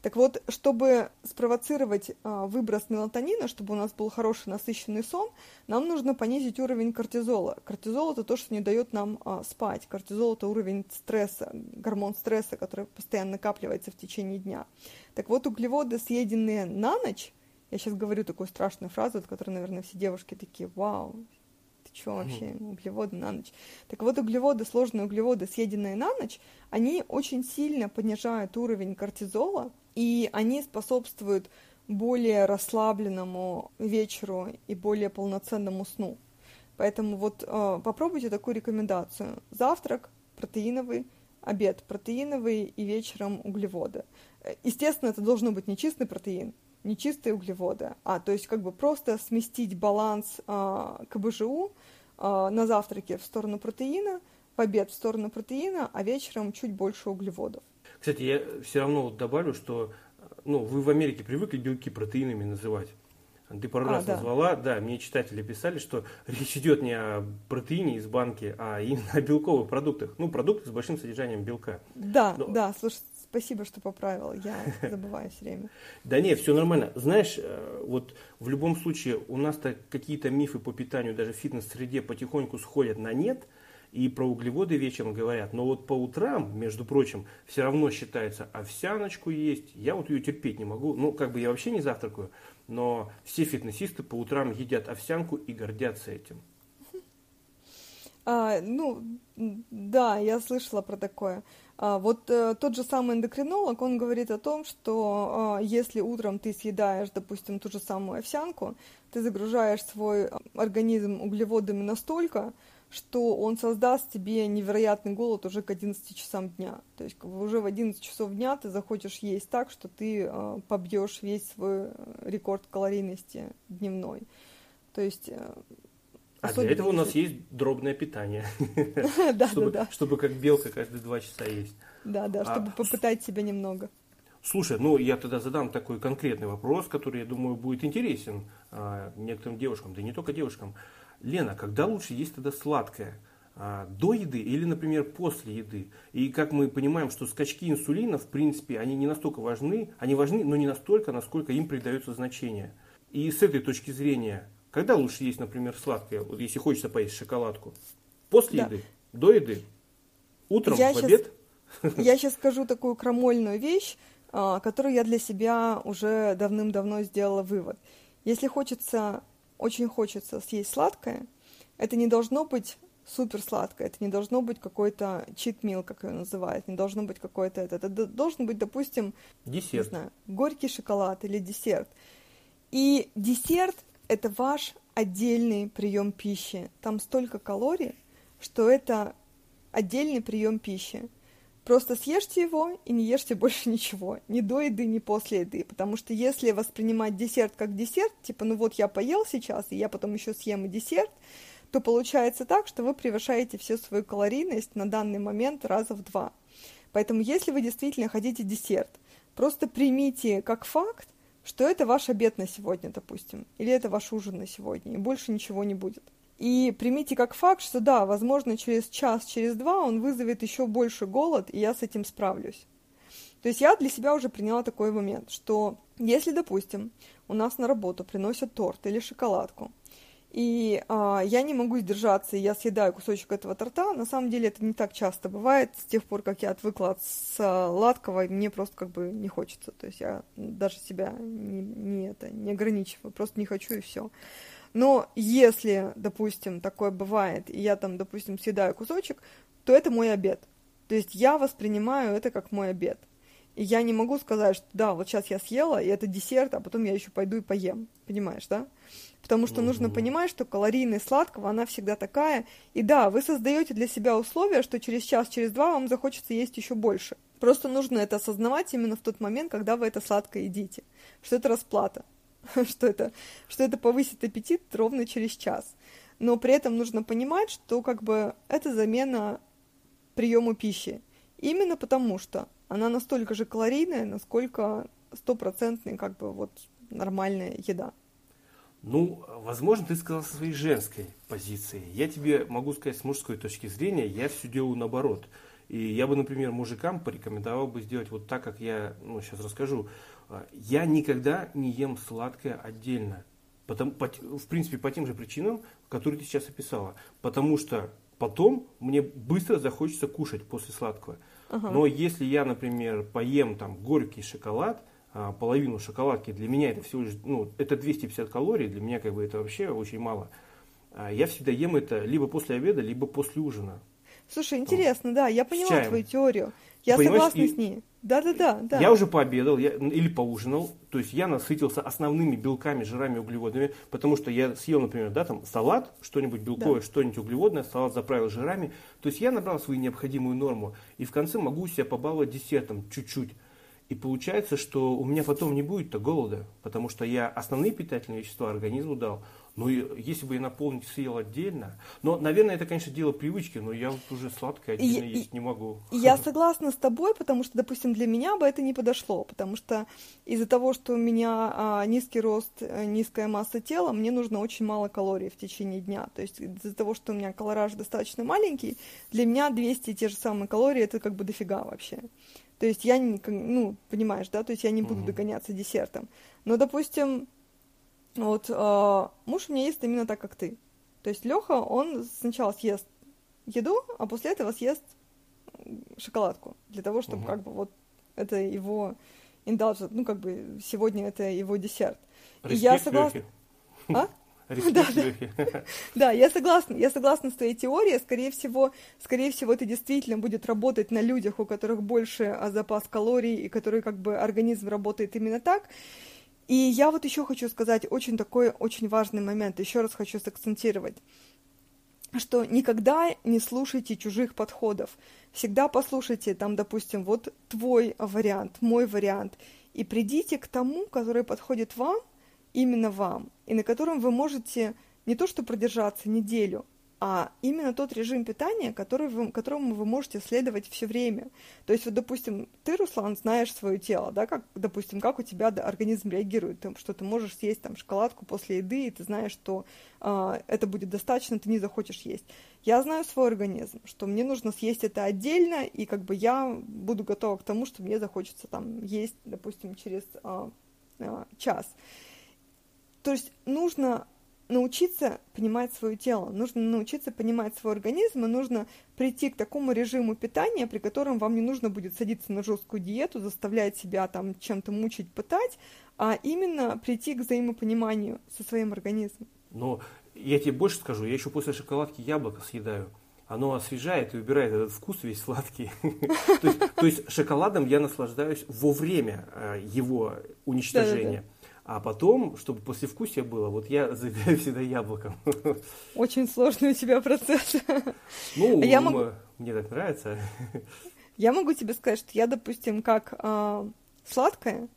Так вот, чтобы спровоцировать а, выброс мелатонина, чтобы у нас был хороший насыщенный сон, нам нужно понизить уровень кортизола. Кортизол это то, что не дает нам а, спать. Кортизол это уровень стресса, гормон стресса, который постоянно накапливается в течение дня. Так вот, углеводы, съеденные на ночь, я сейчас говорю такую страшную фразу, от которой, наверное, все девушки такие, вау, ты что вообще, углеводы на ночь. Так вот, углеводы, сложные углеводы, съеденные на ночь, они очень сильно понижают уровень кортизола, и они способствуют более расслабленному вечеру и более полноценному сну. Поэтому вот э, попробуйте такую рекомендацию. Завтрак протеиновый, обед протеиновый и вечером углеводы. Естественно, это должно быть не чистый протеин, не чистые углеводы, а то есть как бы просто сместить баланс э, КБЖУ э, на завтраке в сторону протеина, в обед в сторону протеина, а вечером чуть больше углеводов. Кстати, я все равно добавлю, что ну, вы в Америке привыкли белки протеинами называть. Ты пару а, раз да. назвала, да, мне читатели писали, что речь идет не о протеине из банки, а именно о белковых продуктах. Ну, продукты с большим содержанием белка. Да, Но... да, слушай, спасибо, что поправил, я забываю все время. Да нет, все нормально. Знаешь, э, вот в любом случае у нас-то какие-то мифы по питанию даже в фитнес-среде потихоньку сходят на нет – и про углеводы вечером говорят. Но вот по утрам, между прочим, все равно считается овсяночку есть. Я вот ее терпеть не могу. Ну, как бы я вообще не завтракаю, но все фитнесисты по утрам едят овсянку и гордятся этим. А, ну, да, я слышала про такое. А, вот э, тот же самый эндокринолог, он говорит о том, что э, если утром ты съедаешь, допустим, ту же самую овсянку, ты загружаешь свой организм углеводами настолько, что он создаст тебе невероятный голод уже к 11 часам дня. То есть уже в 11 часов дня ты захочешь есть так, что ты э, побьешь весь свой э, рекорд калорийности дневной. То есть... Э, а для этого у нас есть дробное питание. Да, да, да. Чтобы как белка каждые два часа есть. Да, да, чтобы а попытать себя немного. Слушай, ну я тогда задам такой конкретный вопрос, который, я думаю, будет интересен а, некоторым девушкам, да не только девушкам. Лена, когда лучше есть тогда сладкое? А, до еды или, например, после еды. И как мы понимаем, что скачки инсулина, в принципе, они не настолько важны, они важны, но не настолько, насколько им придается значение. И с этой точки зрения, когда лучше есть, например, сладкое, вот если хочется поесть шоколадку? После да. еды? До еды? Утром? Я в сейчас, обед? Я сейчас скажу такую крамольную вещь, а, которую я для себя уже давным-давно сделала вывод. Если хочется очень хочется съесть сладкое, это не должно быть супер сладкое, это не должно быть какой-то чит-мил, как ее называют, не должно быть какой-то это, это должен быть, допустим, десерт. Не знаю, горький шоколад или десерт. И десерт – это ваш отдельный прием пищи. Там столько калорий, что это отдельный прием пищи. Просто съешьте его и не ешьте больше ничего, ни до еды, ни после еды, потому что если воспринимать десерт как десерт, типа, ну вот я поел сейчас, и я потом еще съем и десерт, то получается так, что вы превышаете всю свою калорийность на данный момент раза в два. Поэтому если вы действительно хотите десерт, просто примите как факт, что это ваш обед на сегодня, допустим, или это ваш ужин на сегодня, и больше ничего не будет. И примите как факт, что да, возможно, через час, через два он вызовет еще больше голод, и я с этим справлюсь. То есть я для себя уже приняла такой момент, что если, допустим, у нас на работу приносят торт или шоколадку, и а, я не могу сдержаться, и я съедаю кусочек этого торта. На самом деле это не так часто бывает. С тех пор, как я отвыкла от сладкого, мне просто как бы не хочется. То есть я даже себя не, не, это, не ограничиваю, просто не хочу и все. Но если, допустим, такое бывает, и я там, допустим, съедаю кусочек, то это мой обед. То есть я воспринимаю это как мой обед. И я не могу сказать, что да, вот сейчас я съела, и это десерт, а потом я еще пойду и поем. Понимаешь, да? Потому что нужно понимать, что калорийность сладкого, она всегда такая. И да, вы создаете для себя условия, что через час, через два вам захочется есть еще больше. Просто нужно это осознавать именно в тот момент, когда вы это сладкое едите. Что это расплата. что это, что это повысит аппетит ровно через час. Но при этом нужно понимать, что как бы это замена приему пищи. Именно потому что она настолько же калорийная, насколько стопроцентная как бы вот нормальная еда. Ну, возможно, ты сказал со своей женской позиции. Я тебе могу сказать с мужской точки зрения, я все делаю наоборот. И я бы, например, мужикам порекомендовал бы сделать вот так, как я ну, сейчас расскажу. А, я никогда не ем сладкое отдельно. Потому, по, в принципе, по тем же причинам, которые ты сейчас описала. Потому что потом мне быстро захочется кушать после сладкого. Ага. Но если я, например, поем там горький шоколад, а, половину шоколадки, для меня это всего лишь, ну, это 250 калорий, для меня как бы это вообще очень мало. А, я всегда ем это либо после обеда, либо после ужина. Слушай, интересно, да, я поняла твою теорию. Я Понимаешь, согласна и, с ней. Да-да-да. Да. Я уже пообедал я, или поужинал, то есть я насытился основными белками, жирами, углеводами, потому что я съел, например, да, там салат, что-нибудь белковое, да. что-нибудь углеводное, салат заправил жирами, то есть я набрал свою необходимую норму, и в конце могу себя побаловать десертом чуть-чуть. И получается, что у меня потом не будет-то голода, потому что я основные питательные вещества организму дал. Ну, если бы я наполнить съел отдельно. Но, наверное, это, конечно, дело привычки, но я вот уже сладкое отдельно и, есть не могу. Я согласна с тобой, потому что, допустим, для меня бы это не подошло, потому что из-за того, что у меня а, низкий рост, э, низкая масса тела, мне нужно очень мало калорий в течение дня. То есть из-за того, что у меня колораж достаточно маленький, для меня 200 те же самые калории, это как бы дофига вообще. То есть я, не, ну, понимаешь, да, то есть я не буду угу. догоняться десертом. Но, допустим, вот э, муж у меня ест именно так, как ты. То есть Леха, он сначала съест еду, а после этого съест шоколадку. Для того, чтобы угу. как бы вот это его индалжит, ну как бы сегодня это его десерт. Респект, И я согласна... А? да, да. да, я согласна, я согласна с твоей теорией. Скорее всего, скорее всего, это действительно будет работать на людях, у которых больше а, запас калорий и которые как бы организм работает именно так. И я вот еще хочу сказать очень такой очень важный момент, еще раз хочу сакцентировать что никогда не слушайте чужих подходов. Всегда послушайте, там, допустим, вот твой вариант, мой вариант, и придите к тому, который подходит вам, именно вам, и на котором вы можете не то что продержаться неделю, а именно тот режим питания, который вы, которому вы можете следовать все время. То есть, вот, допустим, ты, Руслан, знаешь свое тело, да, как, допустим, как у тебя организм реагирует, что ты можешь съесть там шоколадку после еды, и ты знаешь, что э, это будет достаточно, ты не захочешь есть. Я знаю свой организм, что мне нужно съесть это отдельно, и как бы я буду готова к тому, что мне захочется там есть, допустим, через э, э, час. То есть нужно научиться понимать свое тело, нужно научиться понимать свой организм, и нужно прийти к такому режиму питания, при котором вам не нужно будет садиться на жесткую диету, заставлять себя там чем-то мучить, пытать, а именно прийти к взаимопониманию со своим организмом. Но я тебе больше скажу, я еще после шоколадки яблоко съедаю. Оно освежает и убирает этот вкус весь сладкий. То есть шоколадом я наслаждаюсь во время э, его уничтожения. А потом, чтобы послевкусие было, вот я заедаю всегда яблоком. Очень сложный у тебя процесс. Ну, а я могу... мне так нравится. Я могу тебе сказать, что я, допустим, как э, сладкое,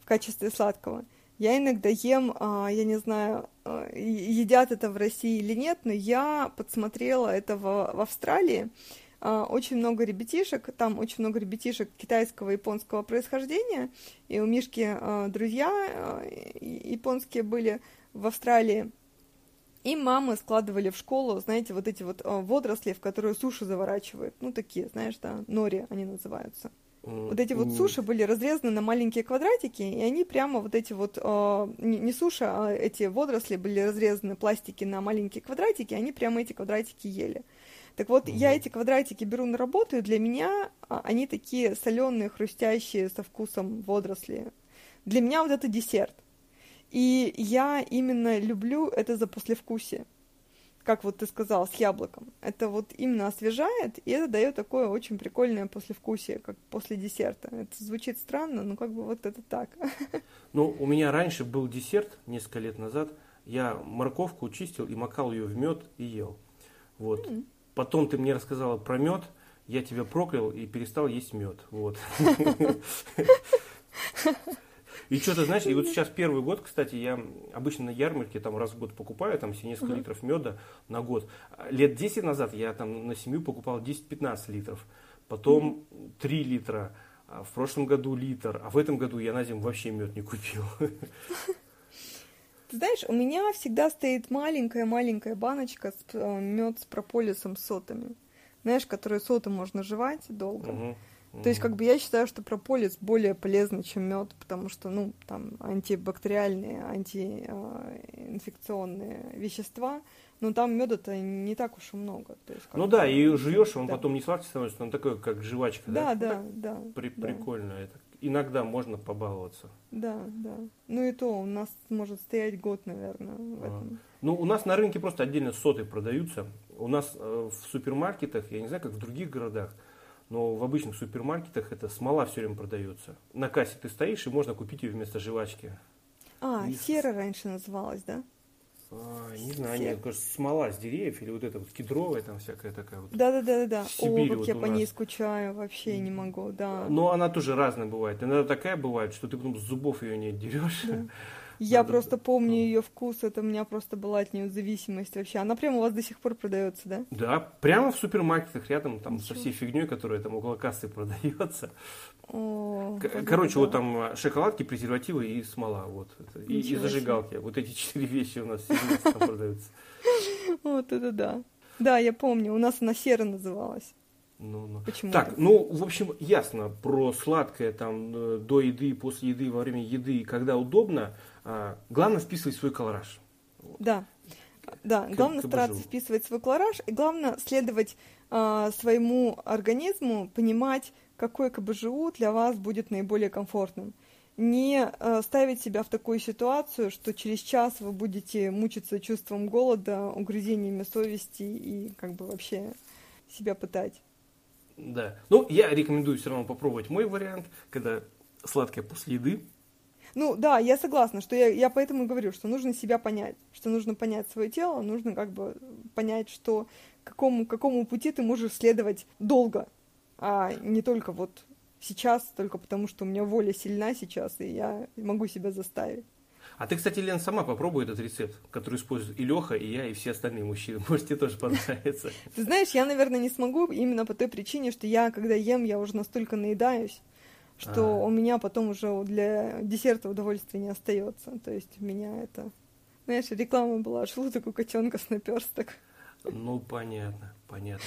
в качестве сладкого, я иногда ем, э, я не знаю, э, едят это в России или нет, но я подсмотрела это в, в Австралии. А, очень много ребятишек, там очень много ребятишек китайского и японского происхождения, и у Мишки а, друзья а, японские были в Австралии, и мамы складывали в школу, знаете, вот эти вот водоросли, в которые суши заворачивают, ну такие, знаешь, да, нори они называются. Вот эти вот суши были разрезаны на маленькие квадратики, и они прямо вот эти вот, э, не, суши, а эти водоросли были разрезаны пластики на маленькие квадратики, они прямо эти квадратики ели. Так вот, угу. я эти квадратики беру на работу, и для меня а, они такие соленые, хрустящие, со вкусом водоросли. Для меня вот это десерт. И я именно люблю это за послевкусие. Как вот ты сказал, с яблоком. Это вот именно освежает, и это дает такое очень прикольное послевкусие, как после десерта. Это звучит странно, но как бы вот это так. Ну, у меня раньше был десерт несколько лет назад. Я морковку чистил и макал ее в мед и ел. Вот. Mm-hmm. Потом ты мне рассказала про мед, я тебя проклял и перестал есть мед. Вот. И что-то, знаешь, и вот сейчас первый год, кстати, я обычно на ярмарке там раз в год покупаю, там все несколько литров меда на год. Лет 10 назад я там на семью покупал 10-15 литров, потом 3 литра, а в прошлом году литр, а в этом году я на зиму вообще мед не купил. Ты знаешь, у меня всегда стоит маленькая-маленькая баночка с э, мед с прополисом сотами. Знаешь, которые соты можно жевать долго. Угу. То есть, как бы я считаю, что прополис более полезный, чем мед, потому что, ну, там антибактериальные, антиинфекционные э, вещества, но там меда-то не так уж и много. То есть, ну да, и жуешь, он да. потом не сладкий становится, он такой, как жвачка, да? Да, да, да. При, да. Прикольно это иногда можно побаловаться. Да, да. Ну и то у нас может стоять год, наверное, в а. этом. Ну, у нас на рынке просто отдельно соты продаются. У нас э, в супермаркетах, я не знаю, как в других городах, но в обычных супермаркетах это смола все время продается. На кассе ты стоишь, и можно купить ее вместо жвачки. А, и... сера раньше называлась, да? А, не знаю, нет, кажется, смола с деревьев или вот это вот кедровая там всякая такая вот. Да, да, да, да, да. О, как вот я по ней скучаю, вообще не могу, да. Но она тоже разная бывает. Иногда такая бывает, что ты потом с зубов ее не дерешь. Да. Я Надо... просто помню ее вкус, это у меня просто была от нее зависимость вообще. Она прямо у вас до сих пор продается, да? Да, прямо в супермаркетах рядом, там Ничего. со всей фигней, которая там около кассы продается. О, Короче, да. вот там а, шоколадки, презервативы и смола, вот. И, и зажигалки. Вот эти четыре вещи у нас продаются. Вот это да. Да, я помню, у нас она сера называлась. Ну, ну. Почему? Так, ну, в общем, ясно про сладкое там э, до еды, после еды, во время еды, когда удобно. А, главное вписывать свой колораж. Да. Да, главное к, стараться вписывать свой колораж, и главное следовать а, своему организму, понимать, какой КБЖУ для вас будет наиболее комфортным. Не а, ставить себя в такую ситуацию, что через час вы будете мучиться чувством голода, угрызениями совести и как бы вообще себя пытать. Да. Ну, я рекомендую все равно попробовать мой вариант, когда сладкое после еды. Ну да, я согласна, что я, я поэтому и говорю, что нужно себя понять, что нужно понять свое тело, нужно как бы понять, что какому, какому пути ты можешь следовать долго, а не только вот сейчас, только потому что у меня воля сильна сейчас, и я могу себя заставить. А ты, кстати, Лен, сама попробуй этот рецепт, который используют и Леха, и я, и все остальные мужчины. Может, тебе тоже понравится. Ты знаешь, я, наверное, не смогу именно по той причине, что я, когда ем, я уже настолько наедаюсь, что а. у меня потом уже для десерта удовольствия не остается. То есть у меня это... Знаешь, реклама была желудок у котенка с наперсток. Ну, понятно, понятно.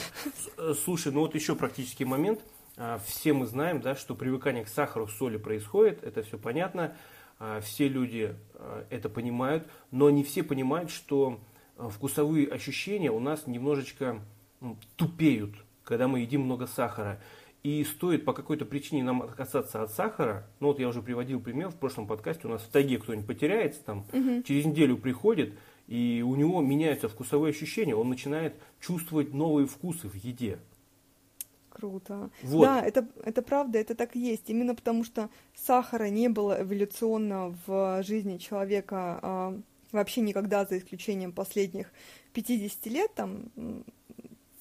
Слушай, ну вот еще практический момент. А, все мы знаем, да, что привыкание к сахару, к соли происходит, это все понятно. А, все люди а, это понимают, но не все понимают, что вкусовые ощущения у нас немножечко тупеют, когда мы едим много сахара. И стоит по какой-то причине нам отказаться от сахара, ну вот я уже приводил пример в прошлом подкасте, у нас в тайге кто-нибудь потеряется, там угу. через неделю приходит, и у него меняются вкусовые ощущения, он начинает чувствовать новые вкусы в еде. Круто. Вот. Да, это, это правда, это так и есть. Именно потому что сахара не было эволюционно в жизни человека а, вообще никогда, за исключением последних 50 лет, там,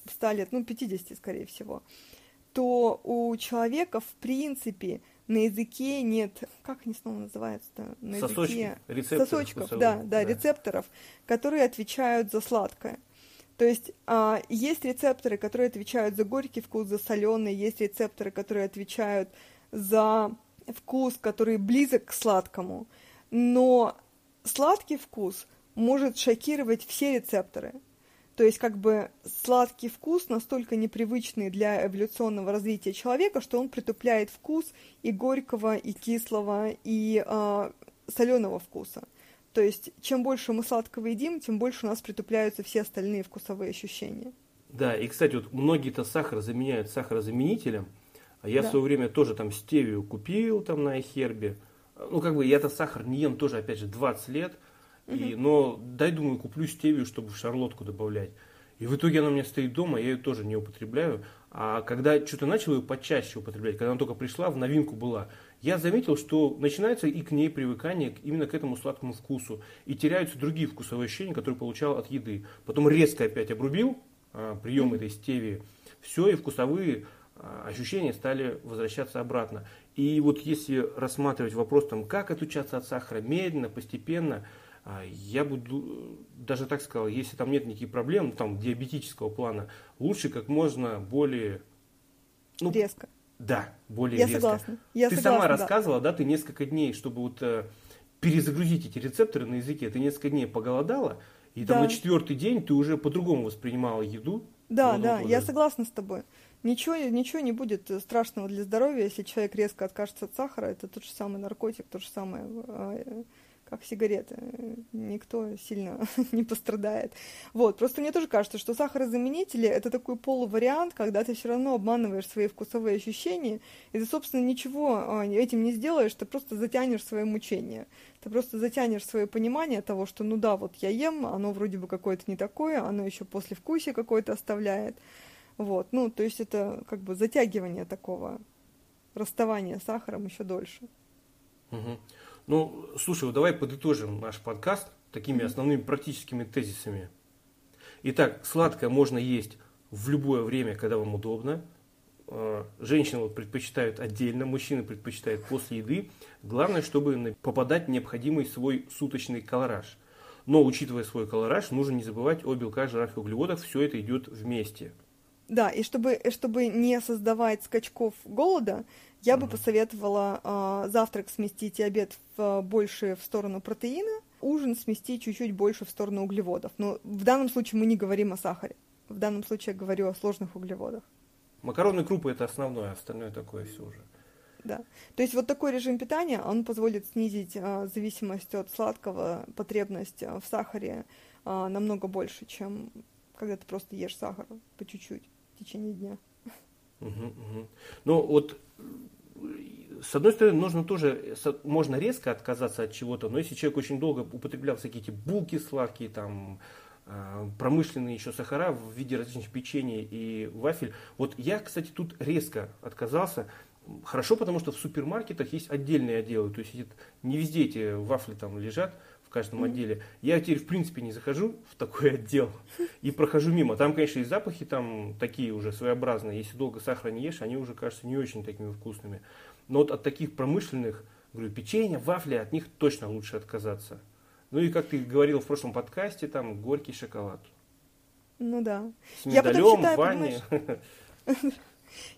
100 лет, ну, 50, скорее всего то у человека, в принципе, на языке нет, как они снова называются-то? На Сосочки, языке... рецепторов. Сосочков, да, да, да, рецепторов, которые отвечают за сладкое. То есть а, есть рецепторы, которые отвечают за горький вкус, за соленый, есть рецепторы, которые отвечают за вкус, который близок к сладкому. Но сладкий вкус может шокировать все рецепторы. То есть как бы сладкий вкус настолько непривычный для эволюционного развития человека, что он притупляет вкус и горького, и кислого, и э, соленого вкуса. То есть чем больше мы сладкого едим, тем больше у нас притупляются все остальные вкусовые ощущения. Да, и, кстати, вот многие-то сахар заменяют сахарозаменителем. А я да. в свое время тоже там стевию купил там на Эхербе. Ну, как бы я-то сахар не ем тоже, опять же, 20 лет – и, но дай, думаю, куплю стевию, чтобы в шарлотку добавлять. И в итоге она у меня стоит дома, я ее тоже не употребляю. А когда что-то начал ее почаще употреблять, когда она только пришла, в новинку была, я заметил, что начинается и к ней привыкание именно к этому сладкому вкусу. И теряются другие вкусовые ощущения, которые получал от еды. Потом резко опять обрубил а, прием этой стевии. Все, и вкусовые а, ощущения стали возвращаться обратно. И вот если рассматривать вопрос, там, как отучаться от сахара, медленно, постепенно – а, я буду даже так сказал, если там нет никаких проблем, там диабетического плана, лучше как можно более ну, резко. Да, более я резко. Согласна. Я ты согласна, сама да. рассказывала, да, ты несколько дней, чтобы вот э, перезагрузить эти рецепторы на языке, ты несколько дней поголодала, и да. там на четвертый день ты уже по-другому воспринимала еду. Да, да, я согласна с тобой. Ничего, ничего не будет страшного для здоровья, если человек резко откажется от сахара. Это тот же самый наркотик, то же самое э, как сигареты. Никто сильно не пострадает. Вот, просто мне тоже кажется, что сахарозаменители – это такой полувариант, когда ты все равно обманываешь свои вкусовые ощущения, и ты, собственно, ничего а, этим не сделаешь, ты просто затянешь свое мучение. Ты просто затянешь свое понимание того, что, ну да, вот я ем, оно вроде бы какое-то не такое, оно еще после вкуса какое-то оставляет. Вот, ну, то есть это как бы затягивание такого расставания с сахаром еще дольше. Угу. Ну, слушай, вот давай подытожим наш подкаст такими основными практическими тезисами. Итак, сладкое можно есть в любое время, когда вам удобно. А, женщины вот предпочитают отдельно, мужчины предпочитают после еды. Главное, чтобы попадать в необходимый свой суточный колораж. Но, учитывая свой колораж, нужно не забывать о белках, жирах и углеводах. Все это идет вместе. Да, и чтобы, чтобы не создавать скачков голода, я бы посоветовала э, завтрак сместить и обед в, больше в сторону протеина, ужин сместить чуть-чуть больше в сторону углеводов. Но в данном случае мы не говорим о сахаре. В данном случае я говорю о сложных углеводах. Макаронные крупы это основное, остальное такое все уже. Да. То есть вот такой режим питания, он позволит снизить а, зависимость от сладкого, потребность а, в сахаре а, намного больше, чем когда ты просто ешь сахар по чуть-чуть в течение дня. Угу, угу. Ну вот с одной стороны, нужно тоже, можно резко отказаться от чего-то, но если человек очень долго употреблял всякие эти булки сладкие, там, а, промышленные еще сахара в виде различных печений и вафель. Вот я, кстати, тут резко отказался. Хорошо, потому что в супермаркетах есть отдельные отделы. То есть не везде эти вафли там лежат в каждом отделе. Я теперь в принципе не захожу в такой отдел и прохожу мимо. Там, конечно, и запахи там такие уже своеобразные. Если долго сахара не ешь, они уже кажутся не очень такими вкусными. Но вот от таких промышленных, говорю, печенья, вафли, от них точно лучше отказаться. Ну и как ты говорил в прошлом подкасте, там горький шоколад. Ну да. С медалем, в ванне.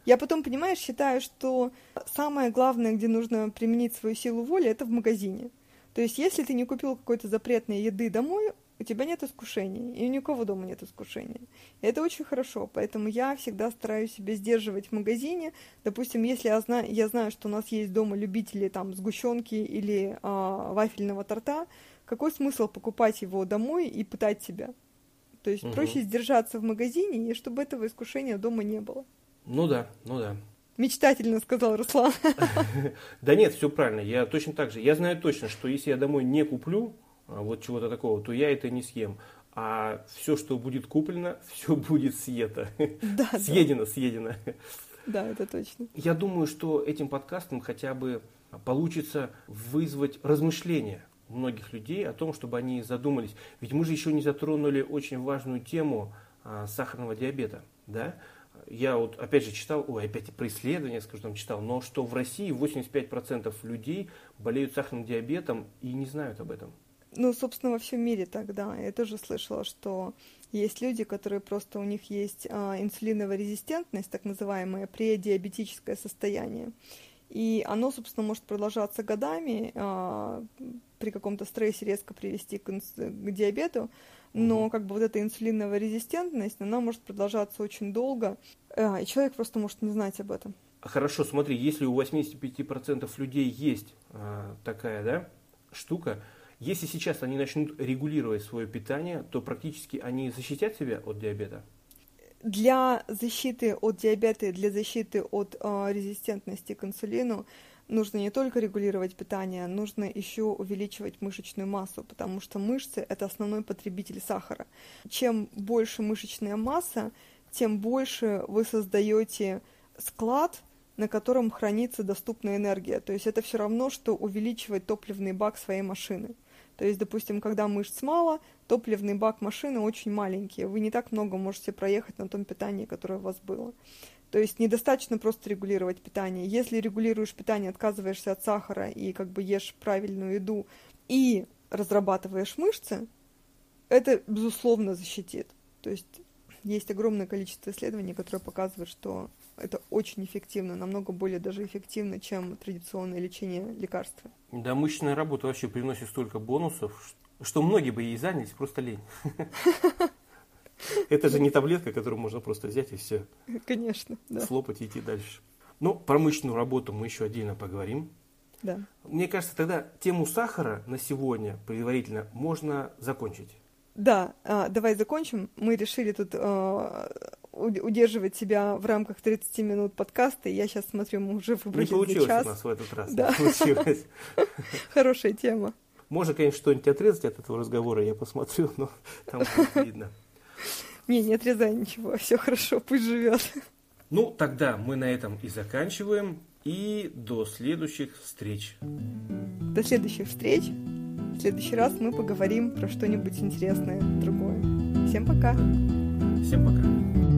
Я потом, понимаешь, считаю, что самое главное, где нужно применить свою силу воли, это в магазине. То есть, если ты не купил какой-то запретной еды домой, у тебя нет искушений, и у никого дома нет искушений. И это очень хорошо, поэтому я всегда стараюсь себя сдерживать в магазине. Допустим, если я знаю, я знаю что у нас есть дома любители там сгущенки или а, вафельного торта, какой смысл покупать его домой и пытать себя? То есть угу. проще сдержаться в магазине, и чтобы этого искушения дома не было. Ну да, ну да. Мечтательно сказал Руслан. Да нет, все правильно. Я точно так же. Я знаю точно, что если я домой не куплю а, вот чего-то такого, то я это не съем. А все, что будет куплено, все будет съето. Да, съедено, да. съедено. Да, это точно. Я думаю, что этим подкастом хотя бы получится вызвать размышления у многих людей о том, чтобы они задумались. Ведь мы же еще не затронули очень важную тему а, сахарного диабета. Да? Я вот опять же читал, ой, опять про исследования, скажу, там читал, но что в России 85% людей болеют сахарным диабетом и не знают об этом. Ну, собственно, во всем мире так, да. Я тоже слышала, что есть люди, которые просто у них есть а, инсулиновая резистентность, так называемое предиабетическое состояние. И оно, собственно, может продолжаться годами, а, при каком-то стрессе резко привести к, к диабету, но как бы вот эта инсулиновая резистентность, она может продолжаться очень долго, а, и человек просто может не знать об этом. Хорошо, смотри, если у 85% людей есть а, такая да, штука, если сейчас они начнут регулировать свое питание, то практически они защитят себя от диабета? Для защиты от диабета для защиты от э, резистентности к инсулину нужно не только регулировать питание, нужно еще увеличивать мышечную массу, потому что мышцы – это основной потребитель сахара. Чем больше мышечная масса, тем больше вы создаете склад, на котором хранится доступная энергия. То есть это все равно, что увеличивать топливный бак своей машины. То есть, допустим, когда мышц мало, топливный бак машины очень маленький. Вы не так много можете проехать на том питании, которое у вас было. То есть недостаточно просто регулировать питание. Если регулируешь питание, отказываешься от сахара и как бы ешь правильную еду и разрабатываешь мышцы, это, безусловно, защитит. То есть есть огромное количество исследований, которые показывают, что это очень эффективно, намного более даже эффективно, чем традиционное лечение лекарства. Да, мышечная работа вообще приносит столько бонусов, что многие бы ей занялись, просто лень. Это же не таблетка, которую можно просто взять и все. Конечно, да. Слопать и идти дальше. Ну, про мышечную работу мы еще отдельно поговорим. Да. Мне кажется, тогда тему сахара на сегодня предварительно можно закончить. Да, а, давай закончим. Мы решили тут а, удерживать себя в рамках 30 минут подкаста. И я сейчас смотрю, мы уже выбрали Не получилось час. у нас в этот раз. Да. получилось. Хорошая тема. Можно, конечно, что-нибудь отрезать от этого разговора, я посмотрю, но там будет видно. Не, не отрезай ничего, все хорошо, пусть живет. Ну, тогда мы на этом и заканчиваем. И до следующих встреч. До следующих встреч. В следующий раз мы поговорим про что-нибудь интересное другое. Всем пока. Всем пока.